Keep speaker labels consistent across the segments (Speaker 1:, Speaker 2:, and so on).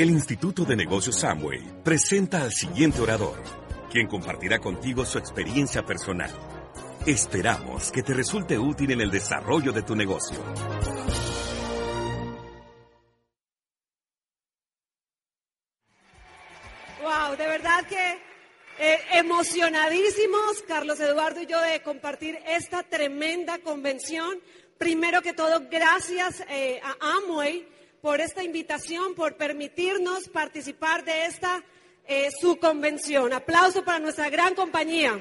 Speaker 1: El Instituto de Negocios Samway presenta al siguiente orador, quien compartirá contigo su experiencia personal. Esperamos que te resulte útil en el desarrollo de tu negocio.
Speaker 2: Wow, de verdad que eh, emocionadísimos, Carlos Eduardo y yo, de compartir esta tremenda convención. Primero que todo, gracias eh, a Amway por esta invitación, por permitirnos participar de esta eh, su convención. Aplauso para nuestra gran compañía.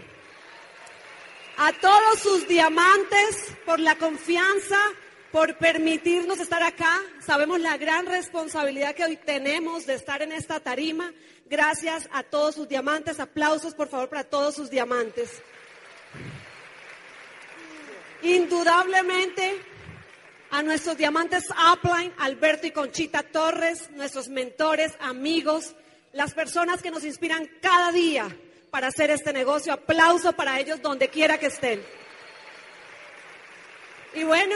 Speaker 2: A todos sus diamantes por la confianza, por permitirnos estar acá. Sabemos la gran responsabilidad que hoy tenemos de estar en esta tarima. Gracias a todos sus diamantes. Aplausos, por favor, para todos sus diamantes. Indudablemente, a nuestros diamantes Upline, Alberto y Conchita Torres, nuestros mentores, amigos, las personas que nos inspiran cada día para hacer este negocio. Aplauso para ellos donde quiera que estén. Y bueno,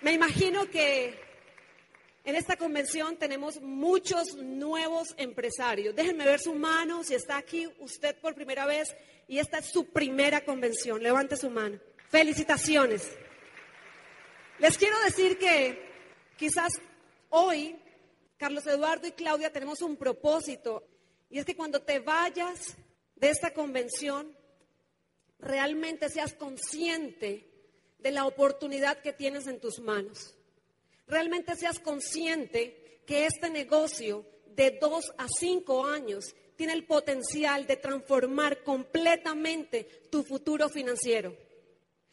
Speaker 2: me imagino que en esta convención tenemos muchos nuevos empresarios. Déjenme ver su mano si está aquí usted por primera vez y esta es su primera convención. Levante su mano. Felicitaciones. Les quiero decir que quizás hoy Carlos Eduardo y Claudia tenemos un propósito y es que cuando te vayas de esta convención, realmente seas consciente de la oportunidad que tienes en tus manos. Realmente seas consciente que este negocio de dos a cinco años tiene el potencial de transformar completamente tu futuro financiero.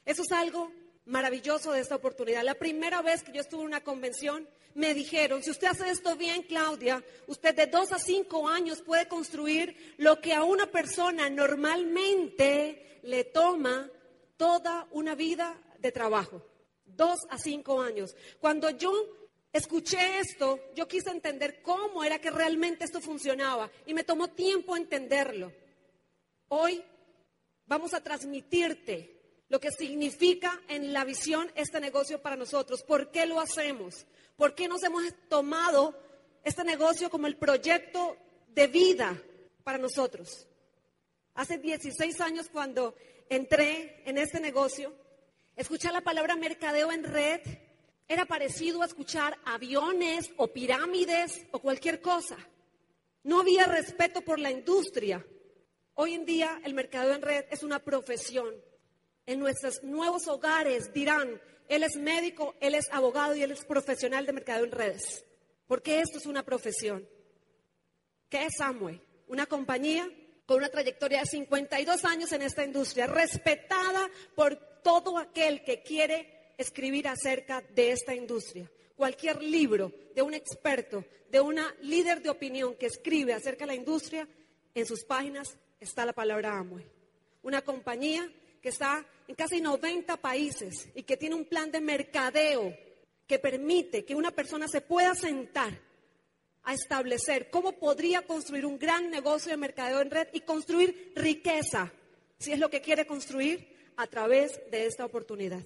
Speaker 2: Eso es algo maravilloso de esta oportunidad. La primera vez que yo estuve en una convención, me dijeron, si usted hace esto bien, Claudia, usted de dos a cinco años puede construir lo que a una persona normalmente le toma toda una vida de trabajo. Dos a cinco años. Cuando yo escuché esto, yo quise entender cómo era que realmente esto funcionaba y me tomó tiempo entenderlo. Hoy vamos a transmitirte lo que significa en la visión este negocio para nosotros. ¿Por qué lo hacemos? ¿Por qué nos hemos tomado este negocio como el proyecto de vida para nosotros? Hace 16 años cuando entré en este negocio, escuchar la palabra mercadeo en red era parecido a escuchar aviones o pirámides o cualquier cosa. No había respeto por la industria. Hoy en día el mercadeo en red es una profesión en nuestros nuevos hogares dirán, él es médico, él es abogado y él es profesional de mercado en redes. Porque esto es una profesión. ¿Qué es Amway? Una compañía con una trayectoria de 52 años en esta industria, respetada por todo aquel que quiere escribir acerca de esta industria. Cualquier libro de un experto, de una líder de opinión que escribe acerca de la industria, en sus páginas está la palabra Amway. Una compañía que está en casi 90 países y que tiene un plan de mercadeo que permite que una persona se pueda sentar a establecer cómo podría construir un gran negocio de mercadeo en red y construir riqueza, si es lo que quiere construir a través de esta oportunidad.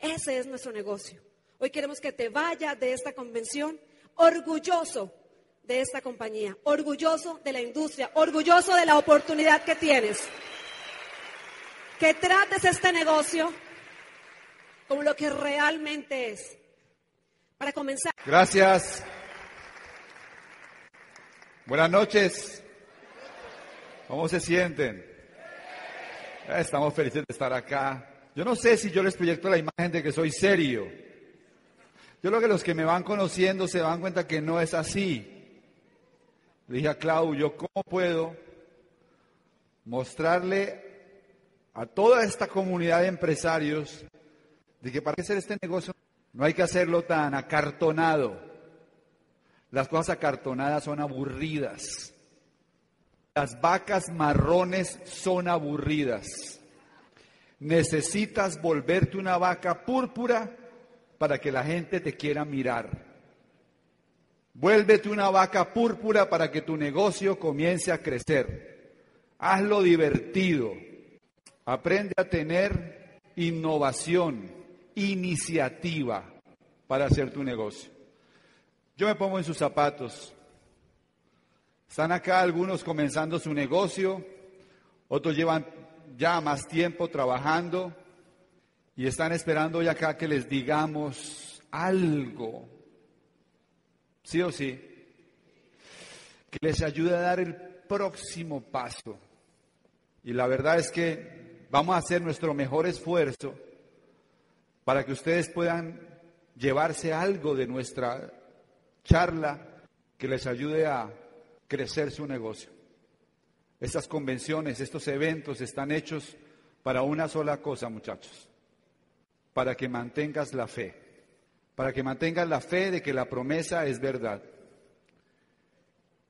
Speaker 2: Ese es nuestro negocio. Hoy queremos que te vayas de esta convención orgulloso de esta compañía, orgulloso de la industria, orgulloso de la oportunidad que tienes que trates este negocio como lo que realmente es. Para comenzar.
Speaker 3: Gracias. Buenas noches. ¿Cómo se sienten? Estamos felices de estar acá. Yo no sé si yo les proyecto la imagen de que soy serio. Yo creo que los que me van conociendo se dan cuenta que no es así. Le dije a Clau, ¿yo cómo puedo mostrarle a toda esta comunidad de empresarios de que para hacer este negocio no hay que hacerlo tan acartonado. Las cosas acartonadas son aburridas. Las vacas marrones son aburridas. Necesitas volverte una vaca púrpura para que la gente te quiera mirar. Vuélvete una vaca púrpura para que tu negocio comience a crecer. Hazlo divertido Aprende a tener innovación, iniciativa para hacer tu negocio. Yo me pongo en sus zapatos. Están acá algunos comenzando su negocio, otros llevan ya más tiempo trabajando y están esperando ya acá que les digamos algo, sí o sí, que les ayude a dar el próximo paso. Y la verdad es que vamos a hacer nuestro mejor esfuerzo para que ustedes puedan llevarse algo de nuestra charla que les ayude a crecer su negocio. Estas convenciones, estos eventos están hechos para una sola cosa, muchachos, para que mantengas la fe, para que mantengas la fe de que la promesa es verdad.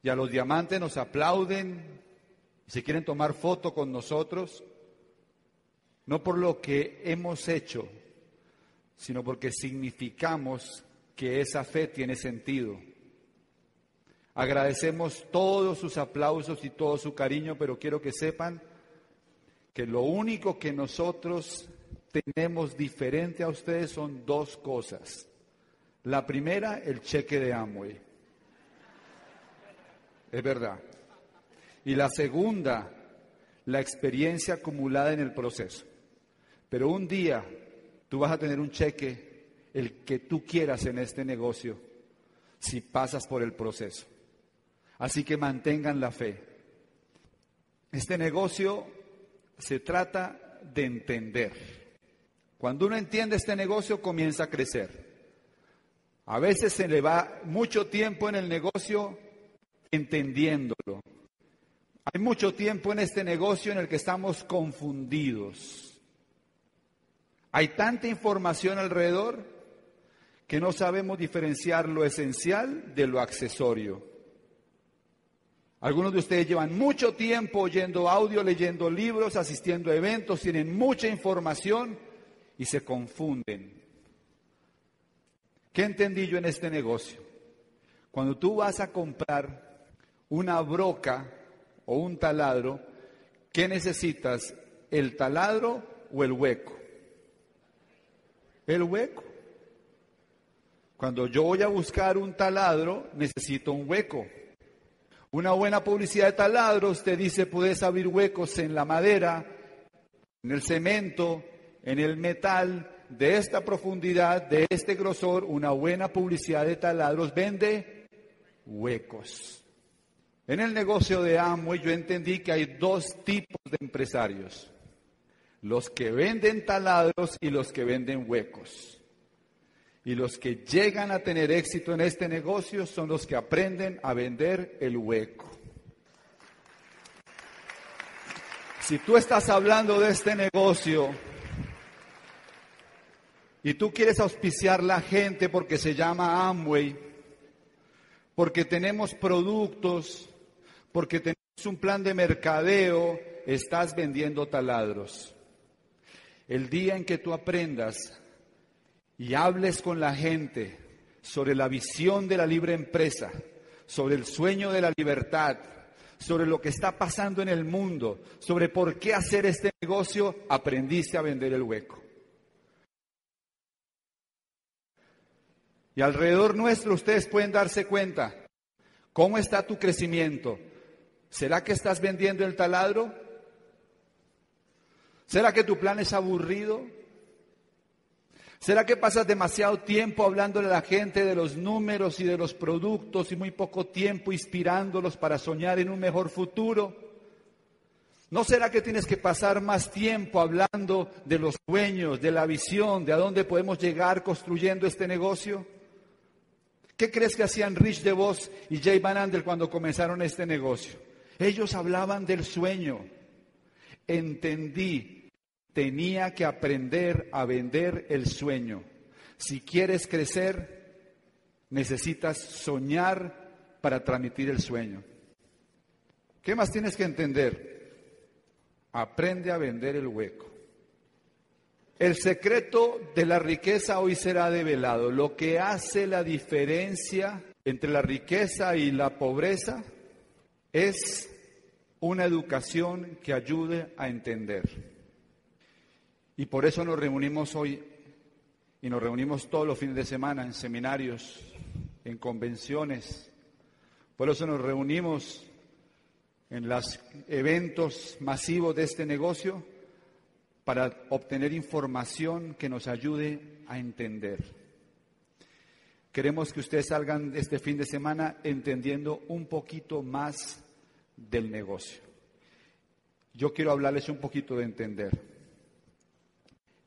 Speaker 3: Y a los diamantes nos aplauden, si quieren tomar foto con nosotros, no por lo que hemos hecho, sino porque significamos que esa fe tiene sentido. Agradecemos todos sus aplausos y todo su cariño, pero quiero que sepan que lo único que nosotros tenemos diferente a ustedes son dos cosas. La primera, el cheque de Amway. Es verdad. Y la segunda, la experiencia acumulada en el proceso. Pero un día Tú vas a tener un cheque, el que tú quieras en este negocio, si pasas por el proceso. Así que mantengan la fe. Este negocio se trata de entender. Cuando uno entiende este negocio, comienza a crecer. A veces se le va mucho tiempo en el negocio entendiéndolo. Hay mucho tiempo en este negocio en el que estamos confundidos. Hay tanta información alrededor que no sabemos diferenciar lo esencial de lo accesorio. Algunos de ustedes llevan mucho tiempo oyendo audio, leyendo libros, asistiendo a eventos, tienen mucha información y se confunden. ¿Qué entendí yo en este negocio? Cuando tú vas a comprar una broca o un taladro, ¿qué necesitas? ¿El taladro o el hueco? El hueco. Cuando yo voy a buscar un taladro, necesito un hueco. Una buena publicidad de taladros te dice puedes abrir huecos en la madera, en el cemento, en el metal, de esta profundidad, de este grosor. Una buena publicidad de taladros vende huecos. En el negocio de Amway yo entendí que hay dos tipos de empresarios los que venden taladros y los que venden huecos. Y los que llegan a tener éxito en este negocio son los que aprenden a vender el hueco. Si tú estás hablando de este negocio y tú quieres auspiciar la gente porque se llama Amway, porque tenemos productos, porque tenemos un plan de mercadeo, estás vendiendo taladros. El día en que tú aprendas y hables con la gente sobre la visión de la libre empresa, sobre el sueño de la libertad, sobre lo que está pasando en el mundo, sobre por qué hacer este negocio, aprendiste a vender el hueco. Y alrededor nuestro ustedes pueden darse cuenta, ¿cómo está tu crecimiento? ¿Será que estás vendiendo el taladro? ¿Será que tu plan es aburrido? ¿Será que pasas demasiado tiempo hablándole a la gente de los números y de los productos y muy poco tiempo inspirándolos para soñar en un mejor futuro? ¿No será que tienes que pasar más tiempo hablando de los sueños, de la visión, de a dónde podemos llegar construyendo este negocio? ¿Qué crees que hacían Rich DeVos y Jay Van Andel cuando comenzaron este negocio? Ellos hablaban del sueño. Entendí tenía que aprender a vender el sueño. Si quieres crecer, necesitas soñar para transmitir el sueño. ¿Qué más tienes que entender? Aprende a vender el hueco. El secreto de la riqueza hoy será develado. Lo que hace la diferencia entre la riqueza y la pobreza es una educación que ayude a entender. Y por eso nos reunimos hoy y nos reunimos todos los fines de semana en seminarios en convenciones. Por eso nos reunimos en los eventos masivos de este negocio para obtener información que nos ayude a entender. Queremos que ustedes salgan este fin de semana entendiendo un poquito más del negocio. Yo quiero hablarles un poquito de entender.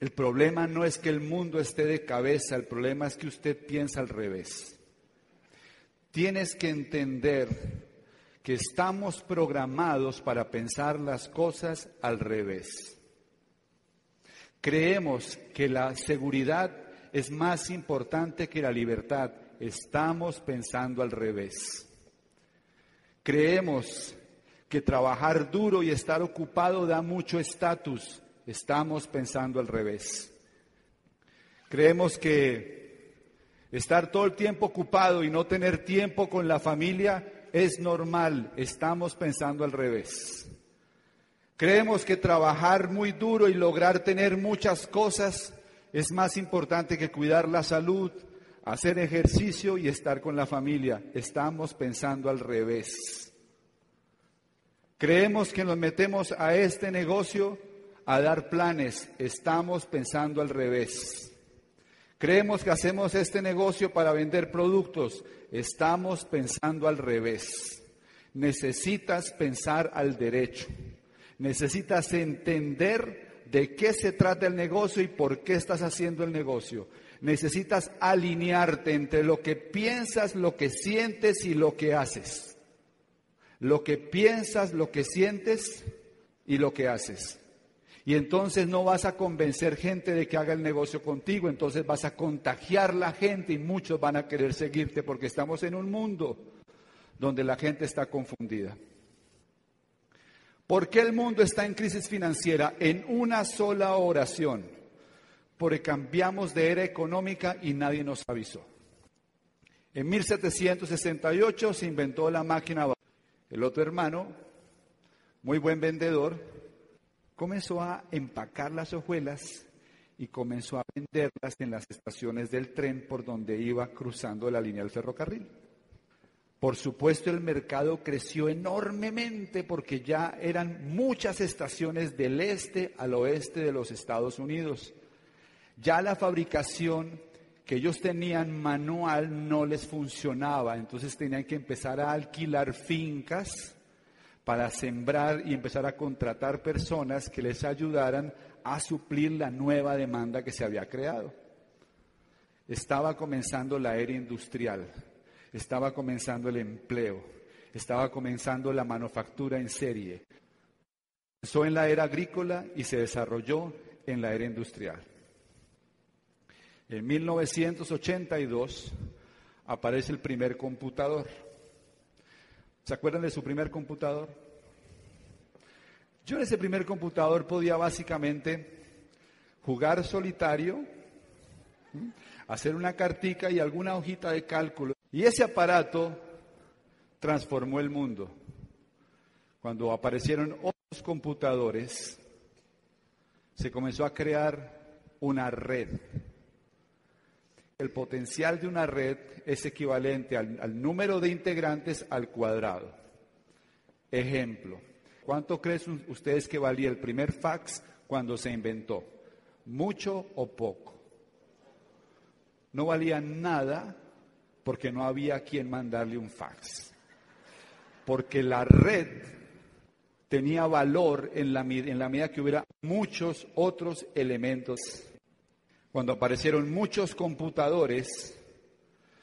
Speaker 3: El problema no es que el mundo esté de cabeza, el problema es que usted piensa al revés. Tienes que entender que estamos programados para pensar las cosas al revés. Creemos que la seguridad es más importante que la libertad. Estamos pensando al revés. Creemos que trabajar duro y estar ocupado da mucho estatus. Estamos pensando al revés. Creemos que estar todo el tiempo ocupado y no tener tiempo con la familia es normal. Estamos pensando al revés. Creemos que trabajar muy duro y lograr tener muchas cosas es más importante que cuidar la salud, hacer ejercicio y estar con la familia. Estamos pensando al revés. Creemos que nos metemos a este negocio a dar planes. Estamos pensando al revés. Creemos que hacemos este negocio para vender productos. Estamos pensando al revés. Necesitas pensar al derecho. Necesitas entender de qué se trata el negocio y por qué estás haciendo el negocio. Necesitas alinearte entre lo que piensas, lo que sientes y lo que haces. Lo que piensas, lo que sientes y lo que haces. Y entonces no vas a convencer gente de que haga el negocio contigo, entonces vas a contagiar la gente y muchos van a querer seguirte porque estamos en un mundo donde la gente está confundida. ¿Por qué el mundo está en crisis financiera? En una sola oración. Porque cambiamos de era económica y nadie nos avisó. En 1768 se inventó la máquina. El otro hermano, muy buen vendedor, comenzó a empacar las hojuelas y comenzó a venderlas en las estaciones del tren por donde iba cruzando la línea del ferrocarril. Por supuesto, el mercado creció enormemente porque ya eran muchas estaciones del este al oeste de los Estados Unidos. Ya la fabricación que ellos tenían manual no les funcionaba, entonces tenían que empezar a alquilar fincas para sembrar y empezar a contratar personas que les ayudaran a suplir la nueva demanda que se había creado. Estaba comenzando la era industrial estaba comenzando el empleo, estaba comenzando la manufactura en serie. Comenzó en la era agrícola y se desarrolló en la era industrial. En 1982 aparece el primer computador. ¿Se acuerdan de su primer computador? Yo en ese primer computador podía básicamente jugar solitario, hacer una cartica y alguna hojita de cálculo y ese aparato transformó el mundo. Cuando aparecieron otros computadores, se comenzó a crear una red. El potencial de una red es equivalente al, número de integrantes al cuadrado. Ejemplo, ¿cuánto creen ustedes que valía el primer fax cuando se inventó? ¿Mucho o poco? No valía nada porque no había quien mandarle un fax. Porque la red tenía valor en la, medida que hubiera muchos otros elementos. Cuando aparecieron muchos computadores,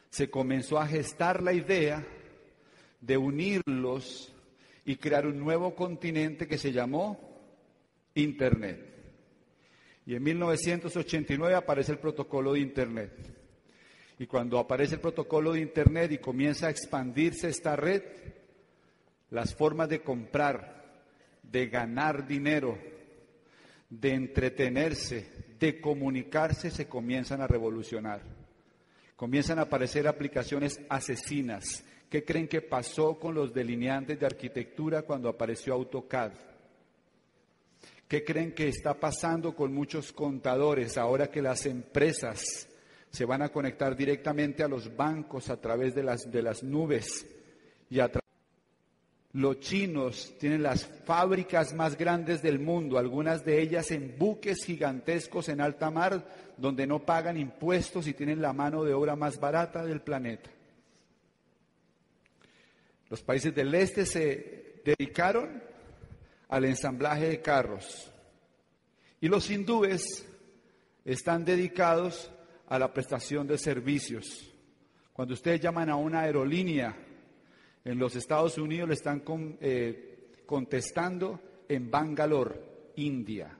Speaker 3: se comenzó a gestar la idea de unirlos y crear un nuevo continente que se llamó Internet. Y en 1989 aparece el protocolo de Internet. Y cuando aparece el protocolo de Internet y comienza a expandirse esta red, las formas de comprar, de ganar dinero, de entretenerse, de comunicarse se comienzan a revolucionar. Comienzan a aparecer aplicaciones asesinas. ¿Qué creen que pasó con los delineantes de arquitectura cuando apareció AutoCAD? ¿Qué creen que está pasando con muchos contadores ahora que las empresas se van a conectar directamente a los bancos a través de las, de las nubes y a los chinos tienen las fábricas más grandes del mundo, algunas de ellas en buques gigantescos en alta mar, donde no pagan impuestos y tienen la mano de obra más barata del planeta. Los países del este se dedicaron al ensamblaje de carros y los hindúes están dedicados a la prestación de servicios. Cuando ustedes llaman a una aerolínea en los Estados Unidos, le están eh, contestando en Bangalore, India.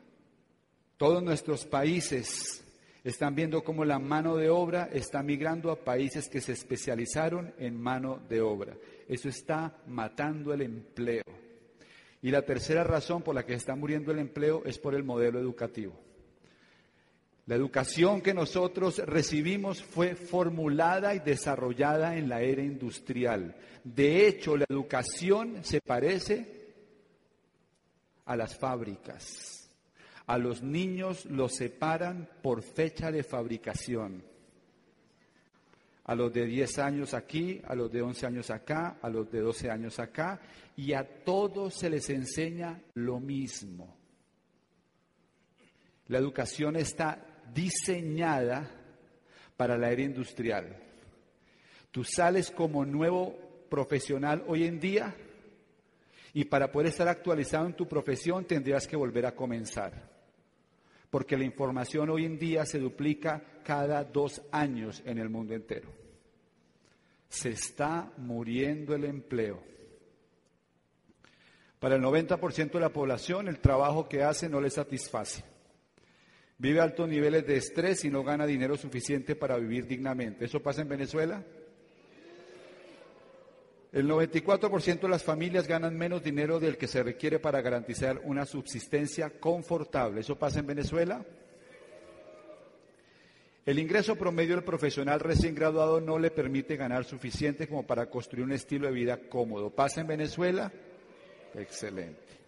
Speaker 3: Todos nuestros países están viendo cómo la mano de obra está migrando a países que se especializaron en mano de obra. Eso está matando el empleo. Y la tercera razón por la que está muriendo el empleo es por el modelo educativo. La educación que nosotros recibimos fue formulada y desarrollada en la era industrial. De hecho, la educación se parece a las fábricas. A los niños los separan por fecha de fabricación. A los de 10 años aquí, a los de 11 años acá, a los de 12 años acá, y a todos se les enseña lo mismo. La educación está diseñada para la era industrial. Tú sales como nuevo profesional hoy en día y para poder estar actualizado en tu profesión tendrías que volver a comenzar. Porque la información hoy en día se duplica cada dos años en el mundo entero. Se está muriendo el empleo. Para el 90% de la población el trabajo que hace no le satisface. Vive altos niveles de estrés y no gana dinero suficiente para vivir dignamente. ¿Eso pasa en Venezuela? El 94% de las familias ganan menos dinero del que se requiere para garantizar una subsistencia confortable. ¿Eso pasa en Venezuela? El ingreso promedio del profesional recién graduado no le permite ganar suficiente como para construir un estilo de vida cómodo. ¿Pasa en Venezuela? Excelente.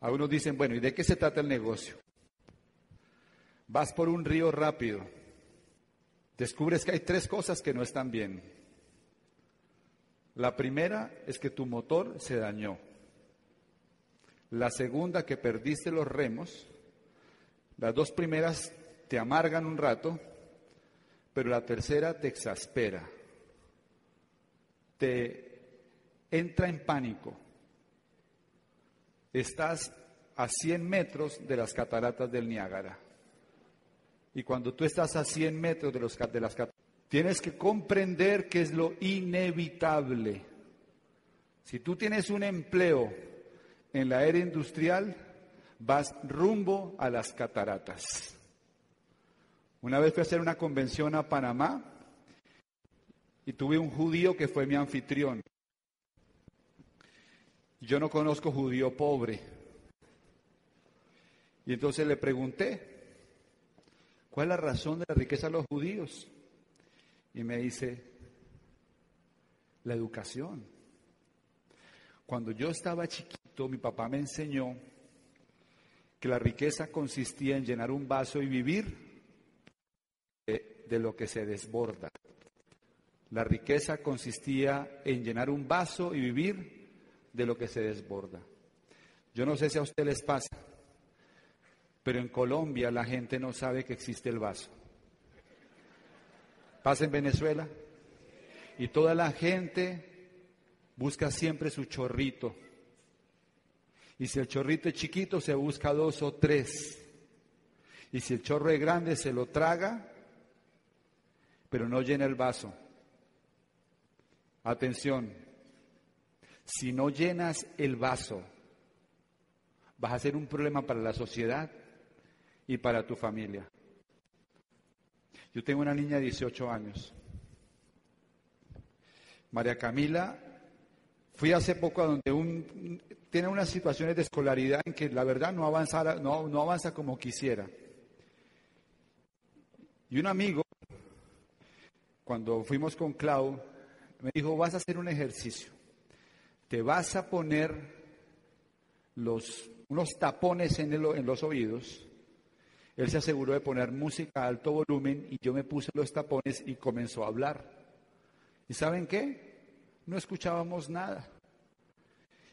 Speaker 3: Algunos dicen, bueno, ¿y de qué se trata el negocio? Vas por un río rápido. Descubres que hay tres cosas que no están bien. La primera es que tu motor se dañó. La segunda, que perdiste los remos. Las dos primeras te amargan un rato, pero la tercera te exaspera. Te entra en pánico. Estás a 100 metros de las cataratas del Niágara. Y cuando tú estás a 100 metros de, los, de las tienes que comprender que es lo inevitable. Si tú tienes un empleo en la era industrial, vas rumbo a las cataratas. Una vez fui a hacer una convención a Panamá y tuve un judío que fue mi anfitrión. Yo no conozco judío pobre. Y entonces le pregunté, ¿Cuál es la razón de la riqueza de los judíos? Y me dice, la educación. Cuando yo estaba chiquito, mi papá me enseñó que la riqueza consistía en llenar un vaso y vivir de, de, lo que se desborda. La riqueza consistía en llenar un vaso y vivir de lo que se desborda. Yo no sé si a usted les pasa, pero en Colombia la gente no sabe que existe el vaso. Pasa en Venezuela y toda la gente busca siempre su chorrito. Y si el chorrito es chiquito, se busca dos o tres. Y si el chorro es grande, se lo traga, pero no llena el vaso. Atención, si no llenas el vaso, vas a ser un problema para la sociedad y para tu familia. Yo tengo una niña de 18 años. María Camila, fui hace poco a donde un, tiene unas situaciones de escolaridad en que la verdad no, avanza, no, no avanza como quisiera. Y un amigo, cuando fuimos con Clau, me dijo, vas a hacer un ejercicio. Te vas a poner los, unos tapones en, en los oídos Él se aseguró de poner música a alto volumen y yo me puse los tapones y comenzó a hablar. ¿Y saben qué? No escuchábamos nada.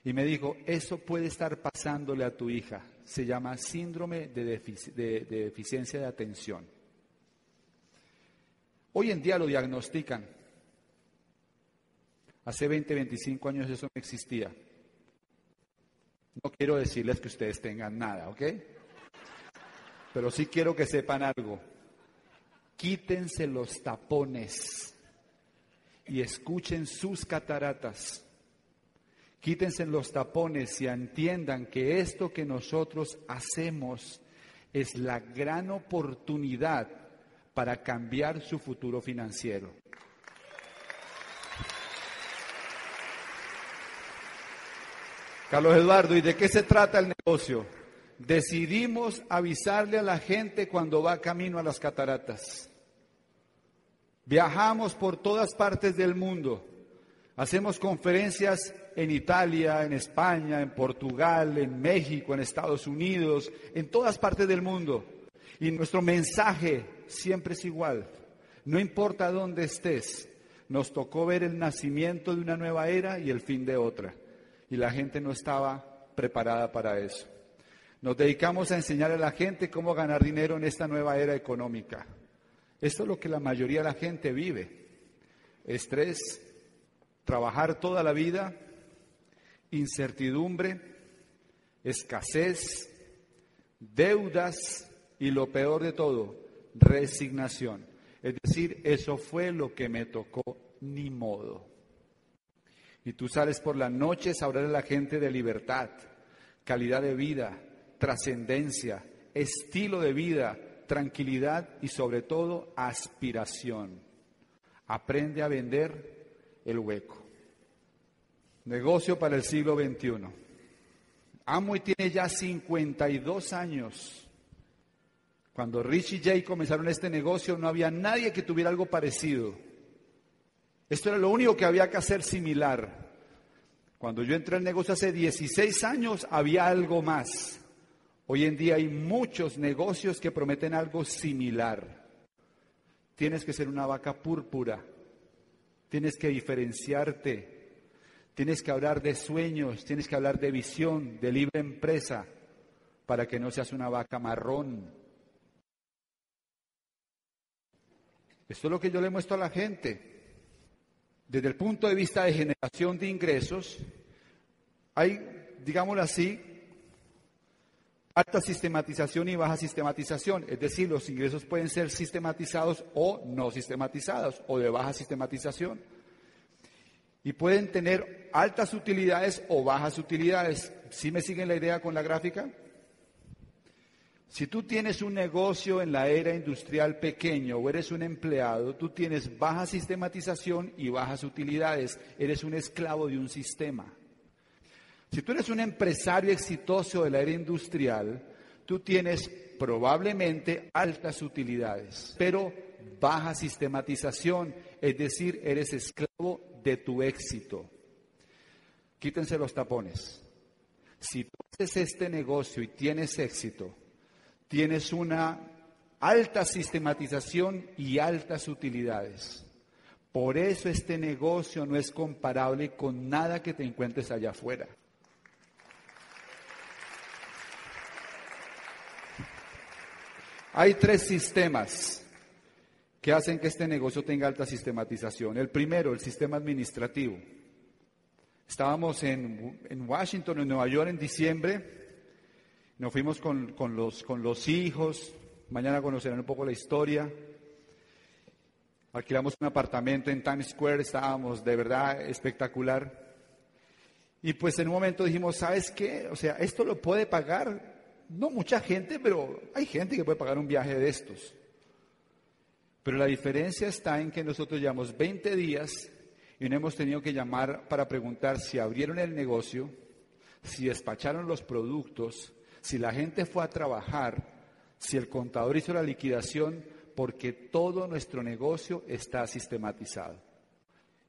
Speaker 3: Y me dijo, eso puede estar pasándole a tu hija. Se llama síndrome de, deficiencia de atención. Hoy en día lo diagnostican. Hace 20, 25 años eso no existía. No quiero decirles que ustedes tengan nada, ¿ok? Pero sí quiero que sepan algo. Quítense los tapones y escuchen sus cataratas. Quítense los tapones y entiendan que esto que nosotros hacemos es la gran oportunidad para cambiar su futuro financiero. Carlos Eduardo, ¿y de qué se trata el negocio? Decidimos avisarle a la gente cuando va camino a las cataratas. Viajamos por todas partes del mundo. Hacemos conferencias en Italia, en España, en Portugal, en México, en Estados Unidos, en todas partes del mundo. Y nuestro mensaje siempre es igual. No importa dónde estés, nos tocó ver el nacimiento de una nueva era y el fin de otra y la gente no estaba preparada para eso. Nos dedicamos a enseñar a la gente cómo ganar dinero en esta nueva era económica. Esto es lo que la mayoría de la gente vive. Estrés, trabajar toda la vida, incertidumbre, escasez, deudas y lo peor de todo, resignación. Es decir, eso fue lo que me tocó, ni modo. Y tú sales por las noches a hablar a la gente de libertad, calidad de vida, trascendencia, estilo de vida, tranquilidad y sobre todo aspiración. Aprende a vender el hueco. Negocio para el siglo XXI. Amway tiene ya 52 años. Cuando Rich y Jay comenzaron este negocio no había nadie que tuviera algo parecido. Esto era lo único que había que hacer similar. Cuando yo entré al negocio hace 16 años había algo más. Hoy en día hay muchos negocios que prometen algo similar. Tienes que ser una vaca púrpura. Tienes que diferenciarte. Tienes que hablar de sueños, tienes que hablar de visión, de libre empresa, para que no seas una vaca marrón. Esto es lo que yo le muestro a la gente desde el punto de vista de generación de ingresos, hay, digámoslo así, alta sistematización y baja sistematización. Es decir, los ingresos pueden ser sistematizados o no sistematizados, o de baja sistematización. Y pueden tener altas utilidades o bajas utilidades. ¿Sí me siguen la idea con la gráfica? Si tú tienes un negocio en la era industrial pequeño o eres un empleado, tú tienes baja sistematización y bajas utilidades. Eres un esclavo de un sistema. Si tú eres un empresario exitoso de la era industrial, tú tienes probablemente altas utilidades, pero baja sistematización, es decir, eres esclavo de tu éxito. Quítense los tapones. Si tú haces este negocio y tienes éxito, tienes una alta sistematización y altas utilidades. Por eso este negocio no es comparable con nada que te encuentres allá afuera. Hay tres sistemas que hacen que este negocio tenga alta sistematización. El primero, el sistema administrativo. Estábamos en, Washington, en Nueva York, en diciembre, nos fuimos con, los, con los hijos, mañana conocerán un poco la historia. Alquilamos un apartamento en Times Square, estábamos de verdad espectacular. Y pues en un momento dijimos, ¿sabes qué? O sea, esto lo puede pagar, no mucha gente, pero hay gente que puede pagar un viaje de estos. Pero la diferencia está en que nosotros llevamos 20 días y no hemos tenido que llamar para preguntar si abrieron el negocio, si despacharon los productos, si la gente fue a trabajar, si el contador hizo la liquidación, porque todo nuestro negocio está sistematizado.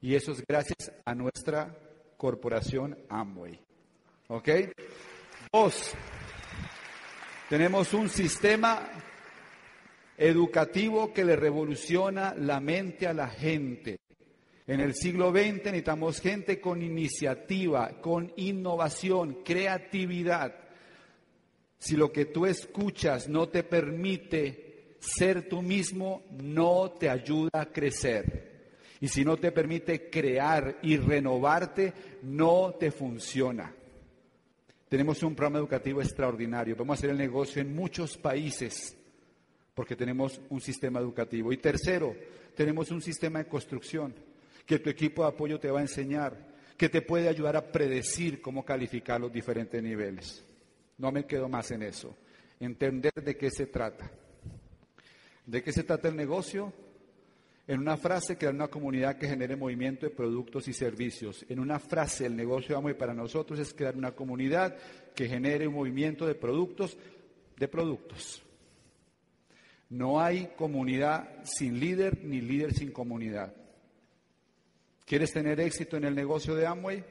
Speaker 3: Y eso es gracias a nuestra corporación Amway. ¿Ok? Dos, tenemos un sistema educativo que le revoluciona la mente a la gente. En el siglo XX necesitamos gente con iniciativa, con innovación, creatividad. Si lo que tú escuchas no te permite ser tú mismo, no te ayuda a crecer. Y si no te permite crear y renovarte, no te funciona. Tenemos un programa educativo extraordinario. Vamos a hacer el negocio en muchos países porque tenemos un sistema educativo. Y tercero, tenemos un sistema de construcción que tu equipo de apoyo te va a enseñar, que te puede ayudar a predecir cómo calificar los diferentes niveles. No me quedo más en eso. Entender de qué se trata. ¿De qué se trata el negocio? En una frase, crear una comunidad que genere movimiento de productos y servicios. En una frase, el negocio de para nosotros es crear una comunidad que genere un movimiento de productos, de productos. No hay comunidad sin líder ni líder sin comunidad. ¿Quieres tener éxito en el negocio de Amway?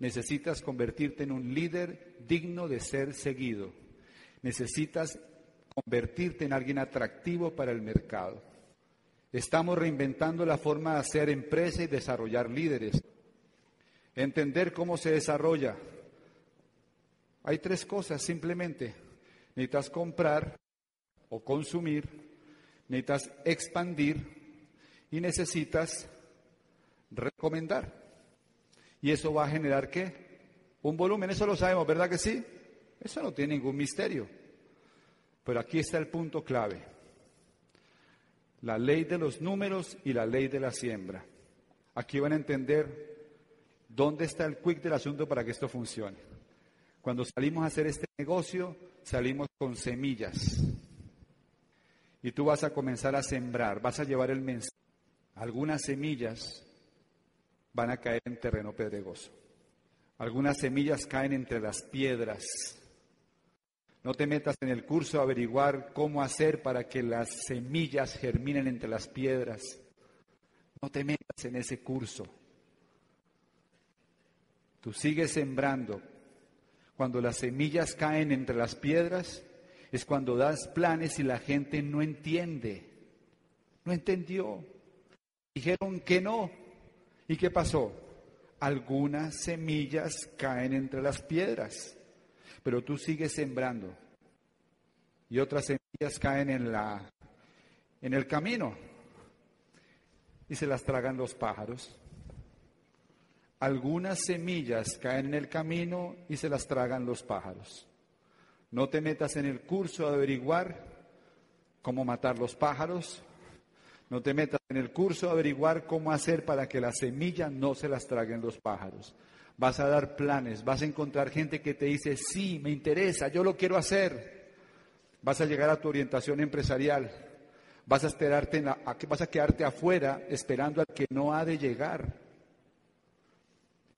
Speaker 3: Necesitas convertirte en un líder digno de ser seguido. Necesitas convertirte en alguien atractivo para el mercado. Estamos reinventando la forma de hacer empresa y desarrollar líderes. Entender cómo se desarrolla. Hay tres cosas simplemente. Necesitas comprar, o consumir, necesitas expandir y necesitas recomendar. ¿Y eso va a generar qué? Un volumen, eso lo sabemos, ¿verdad que sí? Eso no tiene ningún misterio. Pero aquí está el punto clave. La ley de los números y la ley de la siembra. Aquí van a entender dónde está el quick del asunto para que esto funcione. Cuando salimos a hacer este negocio, salimos con semillas. Y tú vas a comenzar a sembrar, vas a llevar el mensaje. Algunas semillas van a caer en terreno pedregoso. Algunas semillas caen entre las piedras. No te metas en el curso a averiguar cómo hacer para que las semillas germinen entre las piedras. No te metas en ese curso. Tú sigues sembrando. Cuando las semillas caen entre las piedras, es cuando das planes y la gente no entiende. No entendió. Dijeron que no. ¿Y qué pasó? Algunas semillas caen entre las piedras, pero tú sigues sembrando. Y otras semillas caen en la en el camino y se las tragan los pájaros. Algunas semillas caen en el camino y se las tragan los pájaros. No te metas en el curso a averiguar cómo matar los pájaros. No te metas en el curso a averiguar cómo hacer para que las semillas no se las traguen los pájaros. Vas a dar planes, vas a encontrar gente que te dice, sí, me interesa, yo lo quiero hacer. Vas a llegar a tu orientación empresarial. Vas a, esperarte vas a quedarte afuera esperando al que no ha de llegar.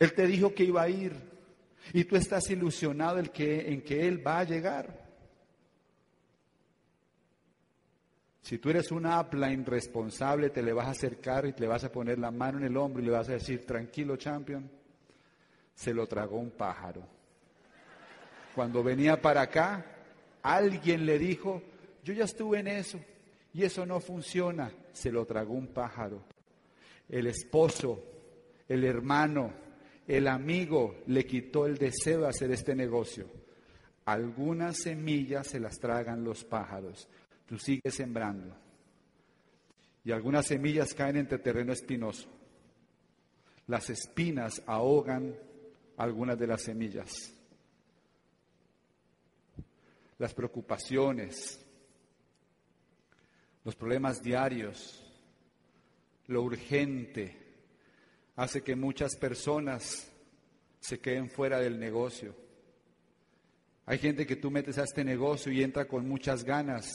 Speaker 3: Él te dijo que iba a ir, y tú estás ilusionado en que, en que Él va a llegar. Si tú eres una apla irresponsable, te le vas a acercar y te le vas a poner la mano en el hombro y le vas a decir, tranquilo, champion, se lo tragó un pájaro. Cuando venía para acá, alguien le dijo, yo ya estuve en eso y eso no funciona, se lo tragó un pájaro. El esposo, el hermano, el amigo le quitó el deseo de hacer este negocio. Algunas semillas se las tragan los pájaros. Tú sigues sembrando. Y algunas semillas caen entre terreno espinoso. Las espinas ahogan algunas de las semillas. Las preocupaciones, los problemas diarios, lo urgente, hace que muchas personas se queden fuera del negocio. Hay gente que tú metes a este negocio y entra con muchas ganas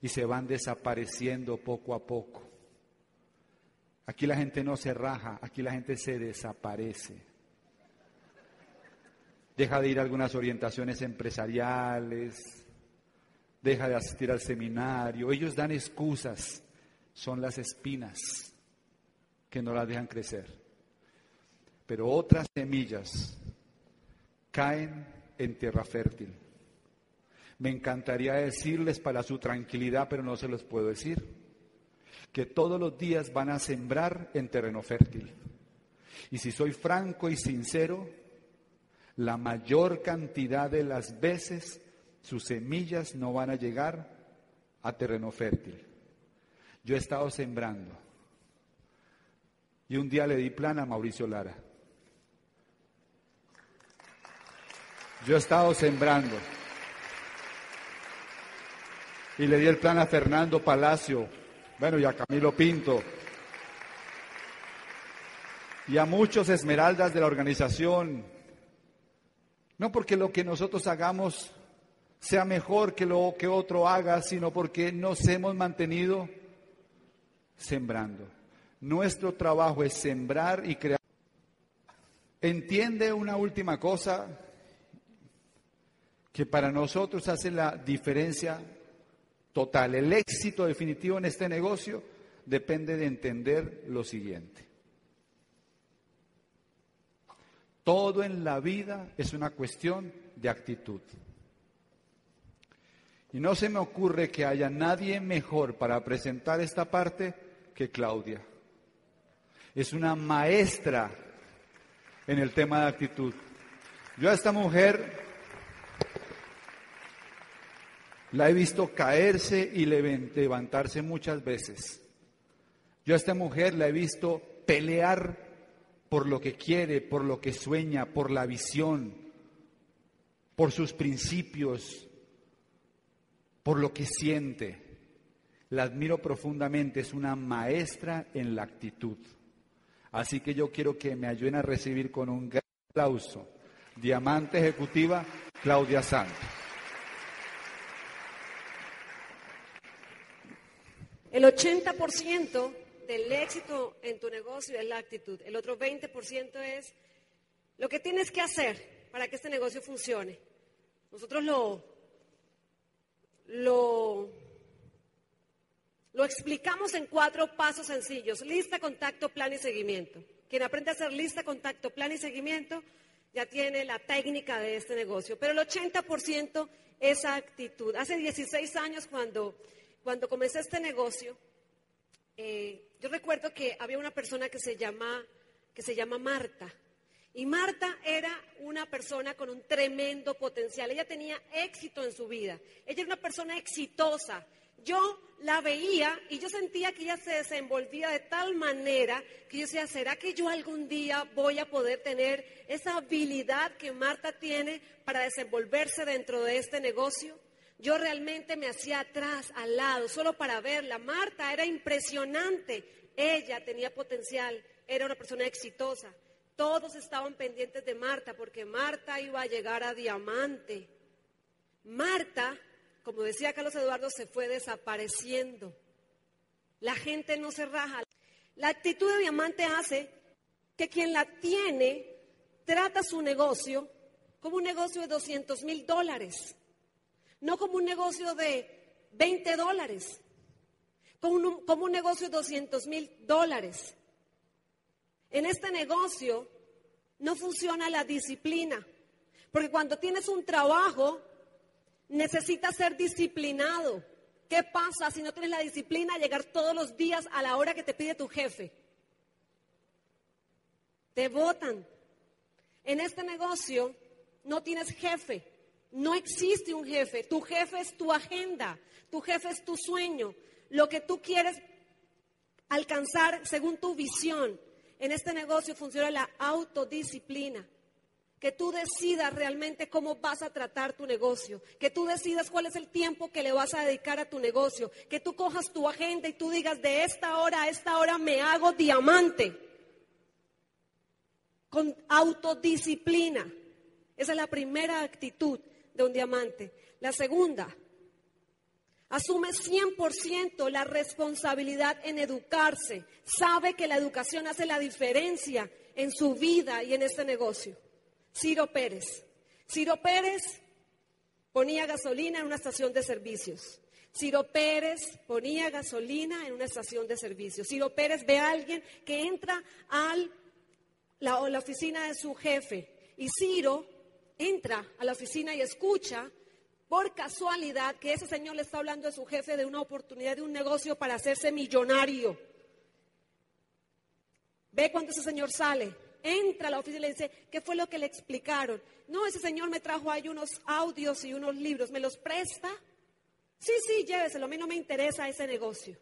Speaker 3: y se van desapareciendo poco a poco. Aquí la gente no se raja, aquí la gente se desaparece. Deja de ir a algunas orientaciones empresariales, deja de asistir al seminario. Ellos dan excusas, son las espinas que no las dejan crecer. Pero otras semillas caen en tierra fértil. Me encantaría decirles para su tranquilidad, pero no se los puedo decir, que todos los días van a sembrar en terreno fértil. Y si soy franco y sincero, la mayor cantidad de las veces sus semillas no van a llegar a terreno fértil. Yo he estado sembrando. Y un día le di plan a Mauricio Lara. Yo he estado sembrando. Y le di el plan a Fernando Palacio, bueno, y a Camilo Pinto, y a muchos esmeraldas de la organización. No porque lo que nosotros hagamos sea mejor que lo que otro haga, sino porque nos hemos mantenido sembrando. Nuestro trabajo es sembrar y crear. Entiende una última cosa que para nosotros hace la diferencia total. El éxito definitivo en este negocio depende de entender lo siguiente. Todo en la vida es una cuestión de actitud. Y no se me ocurre que haya nadie mejor para presentar esta parte que Claudia. Es una maestra en el tema de actitud. Yo a esta mujer la he visto caerse y levantarse muchas veces. Yo a esta mujer la he visto pelear por lo que quiere, por lo que sueña, por la visión, por sus principios, por lo que siente. La admiro profundamente, es una maestra en la actitud. Así que yo quiero que me ayuden a recibir con un gran aplauso. Diamante Ejecutiva, Claudia Santos.
Speaker 2: El 80% del éxito en tu negocio es la actitud. El otro 20% es lo que tienes que hacer para que este negocio funcione. Nosotros lo, lo, explicamos en cuatro pasos sencillos. Lista, contacto, plan y seguimiento. Quien aprende a hacer lista, contacto, plan y seguimiento ya tiene la técnica de este negocio. Pero el 80% es actitud. Hace 16 años cuando cuando comencé este negocio, eh, yo recuerdo que había una persona que se llama, que se llama Marta. Y Marta era una persona con un tremendo potencial. Ella tenía éxito en su vida. Ella era una persona exitosa. Yo la veía y yo sentía que ella se desenvolvía de tal manera que yo decía, ¿será que yo algún día voy a poder tener esa habilidad que Marta tiene para desenvolverse dentro de este negocio? Yo realmente me hacía atrás, al lado, solo para verla. Marta era impresionante. Ella tenía potencial, era una persona exitosa. Todos estaban pendientes de Marta porque Marta iba a llegar a diamante. Marta, como decía Carlos Eduardo, se fue desapareciendo. La gente no se raja. La actitud de diamante hace que quien la tiene trata su negocio como un negocio de 200 mil dólares no como un negocio de 20 dólares, como un, negocio de 200 mil dólares. En este negocio no funciona la disciplina, porque cuando tienes un trabajo necesitas ser disciplinado. ¿Qué pasa si no tienes la disciplina de llegar todos los días a la hora que te pide tu jefe? Te votan. En este negocio no tienes jefe. No existe un jefe. Tu jefe es tu agenda. Tu jefe es tu sueño. Lo que tú quieres alcanzar según tu visión. En este negocio funciona la autodisciplina. Que tú decidas realmente cómo vas a tratar tu negocio. Que tú decidas cuál es el tiempo que le vas a dedicar a tu negocio. Que tú cojas tu agenda y tú digas, de esta hora a esta hora me hago diamante. Con autodisciplina. Esa es la primera actitud de un diamante. La segunda, asume 100% la responsabilidad en educarse. Sabe que la educación hace la diferencia en su vida y en este negocio. Ciro Pérez. Ciro Pérez ponía gasolina en una estación de servicios. Ciro Pérez ponía gasolina en una estación de servicios. Ciro Pérez ve a alguien que entra a la, la oficina de su jefe y Ciro entra a la oficina y escucha por casualidad que ese señor le está hablando a su jefe de una oportunidad de un negocio para hacerse millonario. Ve cuando ese señor sale, entra a la oficina y le dice, ¿qué fue lo que le explicaron? No, ese señor me trajo ahí unos audios y unos libros, ¿me los presta? Sí, sí, lléveselo, a mí no me interesa ese negocio.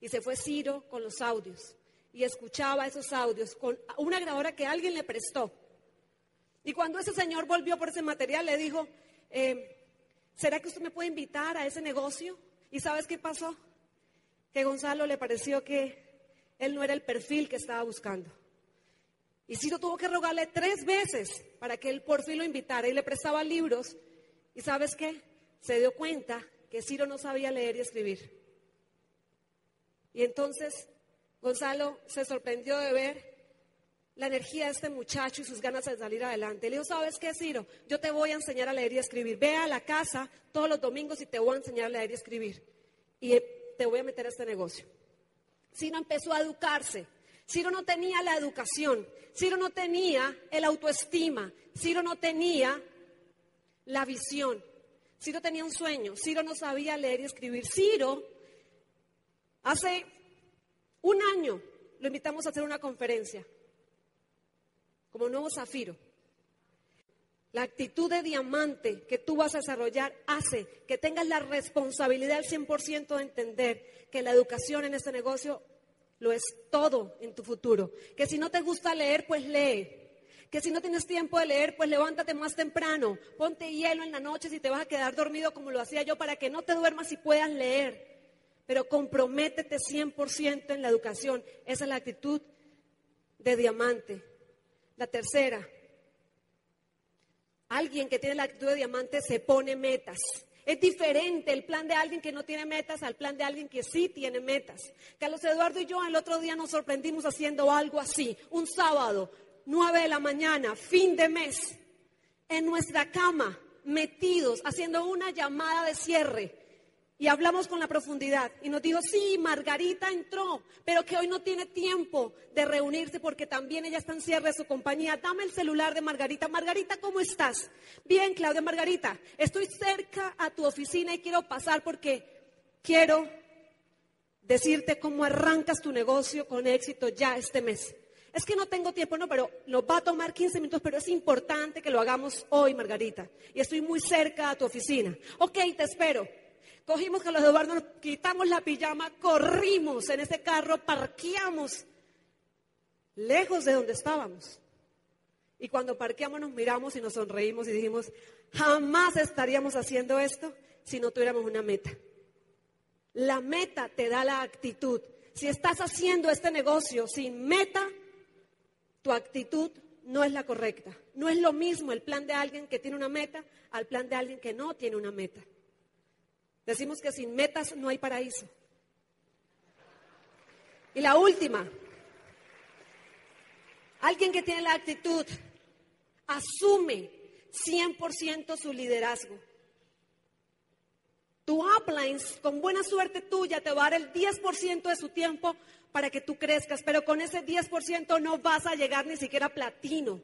Speaker 2: Y se fue Ciro con los audios y escuchaba esos audios con una grabadora que alguien le prestó. Y cuando ese señor volvió por ese material, le dijo, eh, ¿será que usted me puede invitar a ese negocio? ¿Y sabes qué pasó? Que Gonzalo le pareció que él no era el perfil que estaba buscando. Y Ciro tuvo que rogarle tres veces para que él por fin lo invitara y le prestaba libros. ¿Y sabes qué? Se dio cuenta que Ciro no sabía leer y escribir. Y entonces Gonzalo se sorprendió de ver la energía de este muchacho y sus ganas de salir adelante. Le dijo, ¿sabes qué, Ciro? Yo te voy a enseñar a leer y escribir. Ve a la casa todos los domingos y te voy a enseñar a leer y escribir. Y te voy a meter a este negocio. Ciro empezó a educarse. Ciro no tenía la educación. Ciro no tenía el autoestima. Ciro no tenía la visión. Ciro tenía un sueño. Ciro no sabía leer y escribir. Ciro, hace un año, lo invitamos a hacer una conferencia como nuevo zafiro. La actitud de diamante que tú vas a desarrollar hace que tengas la responsabilidad al 100% de entender que la educación en este negocio lo es todo en tu futuro. Que si no te gusta leer, pues lee. Que si no tienes tiempo de leer, pues levántate más temprano. Ponte hielo en la noche si te vas a quedar dormido como lo hacía yo para que no te duermas y puedas leer. Pero comprométete 100% en la educación. Esa es la actitud de diamante. La tercera, alguien que tiene la actitud de diamante se pone metas. Es diferente el plan de alguien que no tiene metas al plan de alguien que sí tiene metas. Carlos Eduardo y yo el otro día nos sorprendimos haciendo algo así. Un sábado, nueve de la mañana, fin de mes, en nuestra cama, metidos, haciendo una llamada de cierre y hablamos con la profundidad y nos dijo, sí, Margarita entró, pero que hoy no tiene tiempo de reunirse porque también ella está en cierre de su compañía. Dame el celular de Margarita. Margarita, ¿cómo estás? Bien, Claudia Margarita, estoy cerca a tu oficina y quiero pasar porque quiero decirte cómo arrancas tu negocio con éxito ya este mes. Es que no tengo tiempo, no, pero nos va a tomar 15 minutos, pero es importante que lo hagamos hoy, Margarita. Y estoy muy cerca a tu oficina. Ok, te espero. Cogimos que los Eduardo, nos quitamos la pijama, corrimos en ese carro, parqueamos lejos de donde estábamos. Y cuando parqueamos nos miramos y nos sonreímos y dijimos, jamás estaríamos haciendo esto si no tuviéramos una meta. La meta te da la actitud. Si estás haciendo este negocio sin meta, tu actitud no es la correcta. No es lo mismo el plan de alguien que tiene una meta al plan de alguien que no tiene una meta. Decimos que sin metas no hay paraíso. Y la última, alguien que tiene la actitud, asume 100% su liderazgo. Tu upline, con buena suerte tuya, te va a dar el 10% de su tiempo para que tú crezcas, pero con ese 10% no vas a llegar ni siquiera a platino.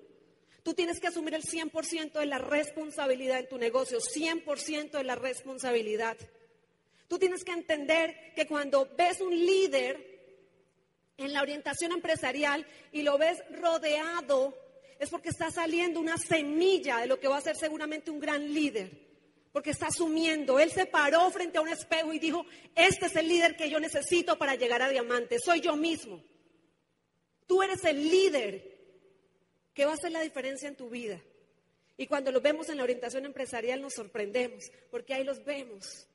Speaker 2: Tú tienes que asumir el 100% de la responsabilidad en tu negocio, 100% de la responsabilidad. Tú tienes que entender que cuando ves un líder en la orientación empresarial y lo ves rodeado, es porque está saliendo una semilla de lo que va a ser seguramente un gran líder. Porque está asumiendo. Él se paró frente a un espejo y dijo, este es el líder que yo necesito para llegar a diamante. Soy yo mismo. Tú eres el líder ¿Qué va a hacer la diferencia en tu vida. Y cuando los vemos en la orientación empresarial nos sorprendemos, porque ahí los vemos,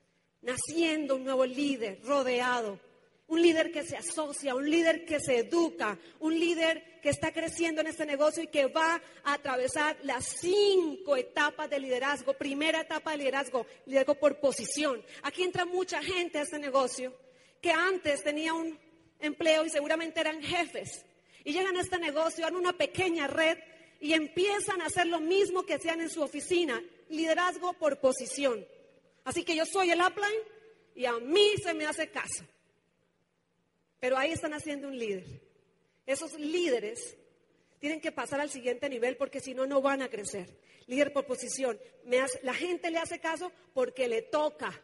Speaker 2: naciendo un nuevo líder, rodeado, un líder que se asocia, un líder que se educa, un líder que está creciendo en este negocio y que va a atravesar las cinco etapas de liderazgo. Primera etapa de liderazgo, liderazgo por posición. Aquí entra mucha gente a este negocio que antes tenía un empleo y seguramente eran jefes y llegan a este negocio, dan una pequeña red y empiezan a hacer lo mismo que hacían en su oficina, liderazgo por posición. Así que yo soy el upline y a mí se me hace caso. Pero ahí están haciendo un líder. Esos líderes Tienen que pasar al siguiente nivel porque si no, no van a crecer. Líder por posición. la gente le hace caso porque le toca.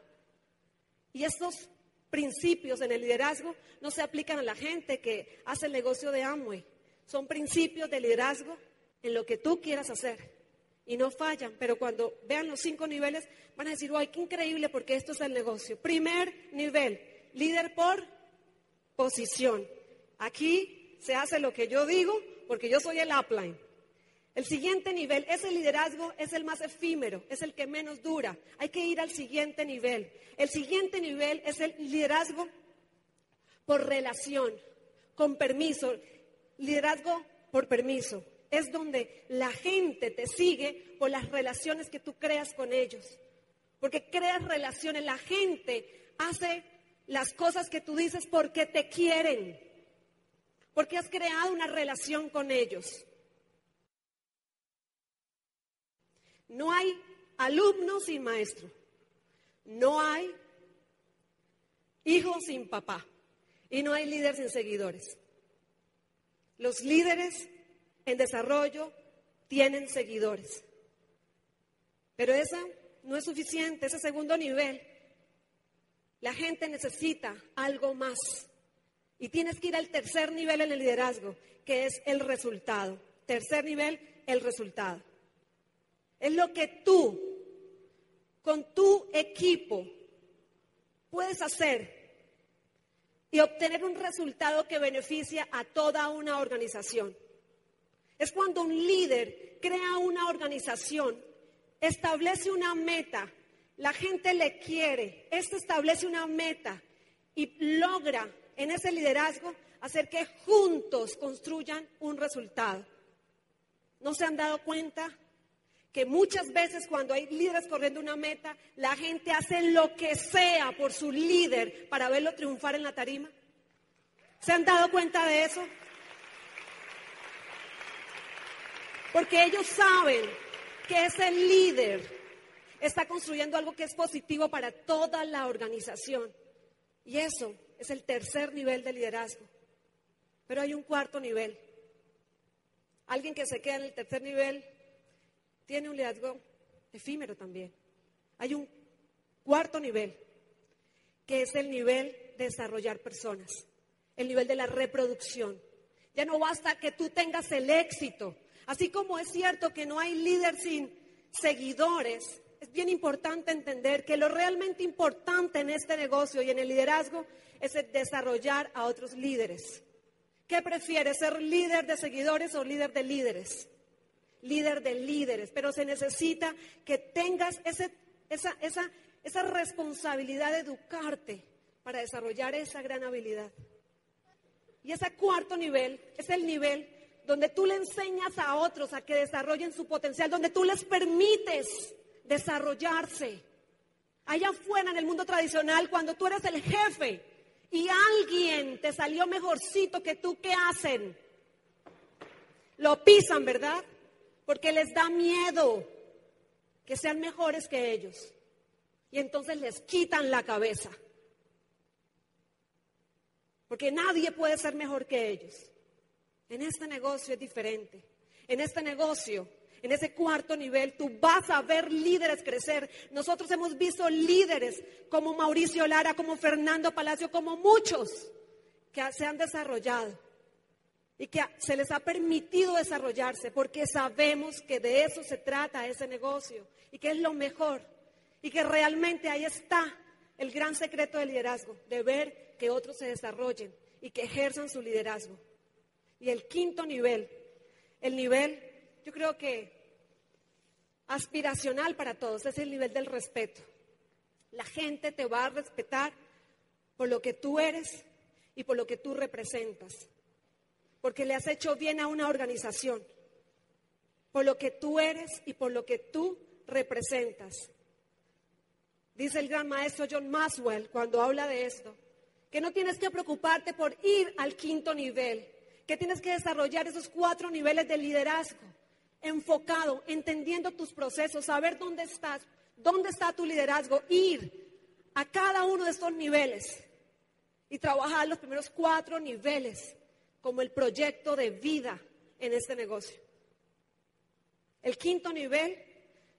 Speaker 2: Y estos principios en el liderazgo no se aplican a la gente que hace el negocio de Amway. Son principios de liderazgo en lo que tú quieras hacer. Y no fallan, pero cuando vean los cinco niveles van a decir, ¡ay, qué increíble! Porque esto es el negocio. Primer nivel, líder por posición. Aquí se hace lo que yo digo porque yo soy el upline. El siguiente nivel, ese liderazgo es el más efímero, es el que menos dura. Hay que ir al siguiente nivel. El siguiente nivel es el liderazgo por relación, con permiso. Liderazgo por permiso. Es donde la gente te sigue por las relaciones que tú creas con ellos. Porque creas relaciones, la gente hace las cosas que tú dices porque te quieren. Porque has creado una relación con ellos. No hay alumno sin maestro. No hay hijo sin papá. Y no hay líder sin seguidores. Los líderes en desarrollo tienen seguidores. Pero esa no es suficiente, ese segundo nivel. La gente necesita algo más. Y tienes que ir al tercer nivel en el liderazgo, que es el resultado. Tercer nivel, el resultado. Es lo que tú, con tu equipo, puedes hacer y obtener un resultado que beneficia a toda una organización. Es cuando un líder crea una organización, establece una meta, la gente le quiere, este establece una meta y logra en ese liderazgo hacer que juntos construyan un resultado. ¿No se han dado cuenta que muchas veces cuando hay líderes corriendo una meta, la gente hace lo que sea por su líder para verlo triunfar en la tarima? ¿Se han dado cuenta de eso? Porque ellos saben que ese líder está construyendo algo que es positivo para toda la organización. Y eso es el tercer nivel de liderazgo. Pero hay un cuarto nivel. Alguien que se queda en el tercer nivel tiene un liderazgo efímero también. Hay un cuarto nivel, que es el nivel de desarrollar personas, el nivel de la reproducción. Ya no basta que tú tengas el éxito. Así como es cierto que no hay líder sin seguidores, es bien importante entender que lo realmente importante en este negocio y en el liderazgo es desarrollar a otros líderes. ¿Qué prefieres, ser líder de seguidores o líder de líderes? Líder de líderes, pero se necesita que tengas esa, esa, esa responsabilidad de educarte para desarrollar esa gran habilidad. Y ese cuarto nivel es el nivel donde tú le enseñas a otros a que desarrollen su potencial, donde tú les permites desarrollarse. Allá afuera en el mundo tradicional, cuando tú eres el jefe y alguien te salió mejorcito que tú, ¿qué hacen? Lo pisan, ¿verdad? Porque les da miedo que sean mejores que ellos. Y entonces les quitan la cabeza. Porque nadie puede ser mejor que ellos. En este negocio es diferente. En este negocio, en ese cuarto nivel, tú vas a ver líderes crecer. Nosotros hemos visto líderes como Mauricio Lara, como Fernando Palacio, como muchos que se han desarrollado y que se les ha permitido desarrollarse porque sabemos que de eso se trata ese negocio y que es lo mejor y que realmente ahí está el gran secreto del liderazgo, de ver que otros se desarrollen y que ejerzan su liderazgo. Y el quinto nivel, el nivel, yo creo que aspiracional para todos, es el nivel del respeto. La gente te va a respetar por lo que tú eres y por lo que tú representas porque le has hecho bien a una organización, por lo que tú eres y por lo que tú representas. Dice el gran maestro John Maswell cuando habla de esto, que no tienes que preocuparte por ir al quinto nivel, que tienes que desarrollar esos cuatro niveles de liderazgo, enfocado, entendiendo tus procesos, saber dónde estás, dónde está tu liderazgo, ir a cada uno de estos niveles y trabajar los primeros cuatro niveles como el proyecto de vida en este negocio. El quinto nivel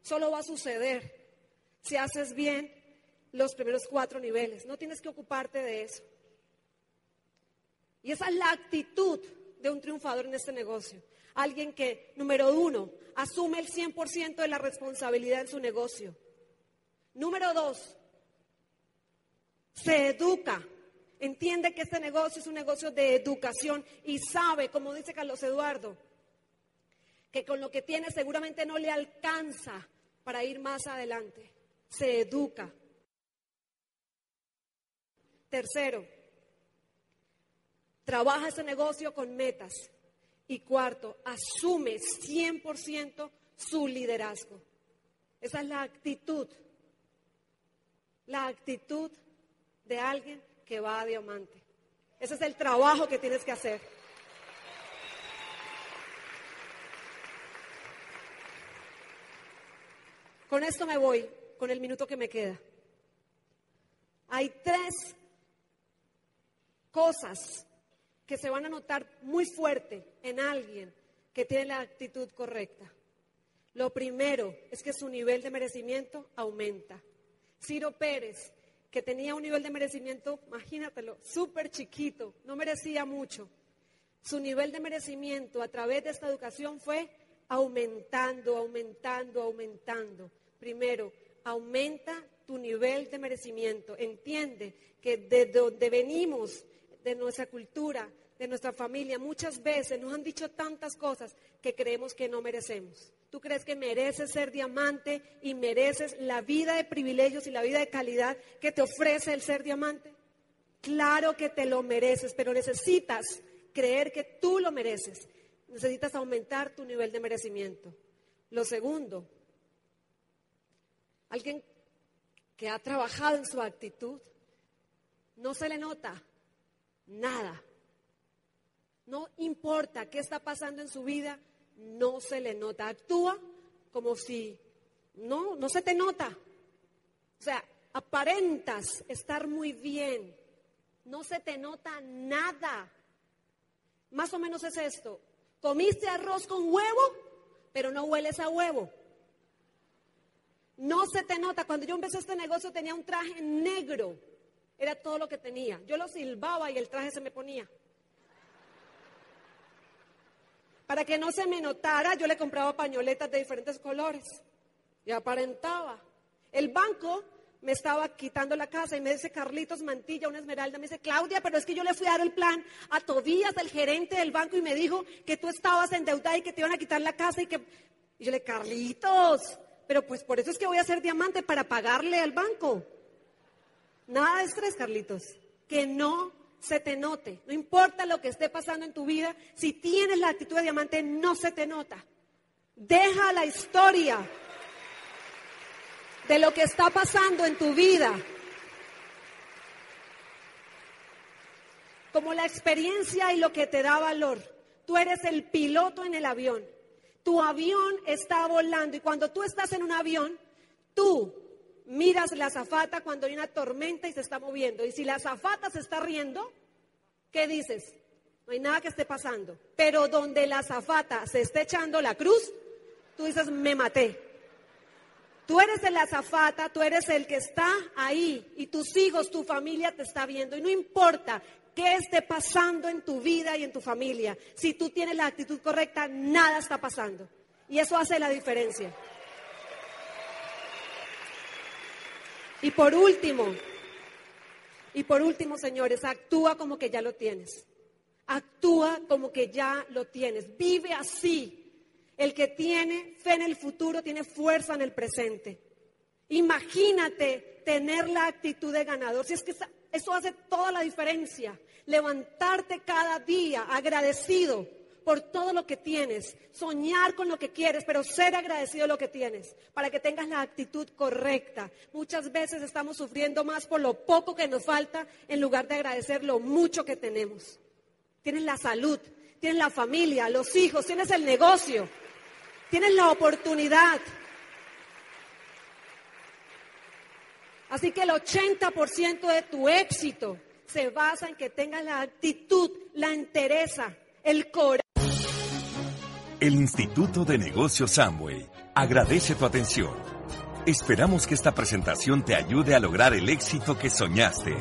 Speaker 2: solo va a suceder si haces bien los primeros cuatro niveles. No tienes que ocuparte de eso. Y esa es la actitud de un triunfador en este negocio. Alguien que, número uno, asume el 100% de la responsabilidad en su negocio. Número dos, se educa. Entiende que este negocio es un negocio de educación y sabe, como dice Carlos Eduardo, que con lo que tiene seguramente no le alcanza para ir más adelante. Se educa. Tercero, trabaja ese negocio con metas. Y cuarto, asume 100% su liderazgo. Esa es la actitud, la actitud de alguien que va a diamante. Ese es el trabajo que tienes que hacer. Con esto me voy, con el minuto que me queda. Hay tres cosas que se van a notar muy fuerte en alguien que tiene la actitud correcta. Lo primero es que su nivel de merecimiento aumenta. Ciro Pérez, que tenía un nivel de merecimiento, imagínatelo, súper chiquito, no merecía mucho. Su nivel de merecimiento a través de esta educación fue aumentando, aumentando, aumentando. Primero, aumenta tu nivel de merecimiento. Entiende que de donde venimos, de nuestra cultura, de nuestra familia, muchas veces nos han dicho tantas cosas que creemos que no merecemos. ¿Tú crees que mereces ser diamante y mereces la vida de privilegios y la vida de calidad que te ofrece el ser diamante? Claro que te lo mereces, pero necesitas creer que tú lo mereces. Necesitas aumentar tu nivel de merecimiento. Lo segundo, Alguien que ha trabajado en su actitud, no se le nota nada. No importa qué está pasando en su vida, no se le nota. Actúa como si no, no se te nota. O sea, aparentas estar muy bien. No se te nota nada. Más o menos es esto. Comiste arroz con huevo, pero no hueles a huevo. No se te nota. Cuando yo empecé este negocio tenía un traje negro. Era todo lo que tenía. Yo lo silbaba y el traje se me ponía. Para que no se me notara, yo le compraba pañoletas de diferentes colores. Y aparentaba. El banco me estaba quitando la casa y me dice Carlitos Mantilla, una esmeralda, me dice, Claudia, pero es que yo le fui a dar el plan a Tobías, el gerente del banco, y me dijo que tú estabas endeudada y que te iban a quitar la casa y que... Y yo le, Carlitos, pero pues por eso es que voy a ser diamante para pagarle al banco. Nada de estrés, Carlitos. Que no se te note. No importa lo que esté pasando en tu vida, si tienes la actitud de diamante, no se te nota. Deja la historia de lo que está pasando en tu vida. Como la experiencia y lo que te da valor. Tú eres el piloto en el avión tu avión está volando y cuando tú estás en un avión, tú miras la azafata cuando hay una tormenta y se está moviendo. Y si la azafata se está riendo, ¿qué dices? No hay nada que esté pasando. Pero donde la azafata se esté echando la cruz, tú dices, me maté. Tú eres el azafata, tú eres el que está ahí y tus hijos, tu familia te está viendo. Y no importa qué esté pasando en tu vida y en tu familia. Si tú tienes la actitud correcta, nada está pasando. Y eso hace la diferencia. Y por último, y por último, señores, actúa como que ya lo tienes. Actúa como que ya lo tienes. Vive así. El que tiene fe en el futuro tiene fuerza en el presente. Imagínate tener la actitud de ganador. Si es que eso hace toda la diferencia. Levantarte cada día agradecido por todo lo que tienes, soñar con lo que quieres, pero ser agradecido de lo que tienes, para que tengas la actitud correcta. Muchas veces estamos sufriendo más por lo poco que nos falta en lugar de agradecer lo mucho que tenemos. Tienes la salud, tienes la familia, los hijos, tienes el negocio, tienes la oportunidad, Así que el 80% de tu éxito se basa en que tengas la actitud, la entereza, el corazón.
Speaker 1: El Instituto de Negocios Samway agradece tu atención. Esperamos que esta presentación te ayude a lograr el éxito que soñaste.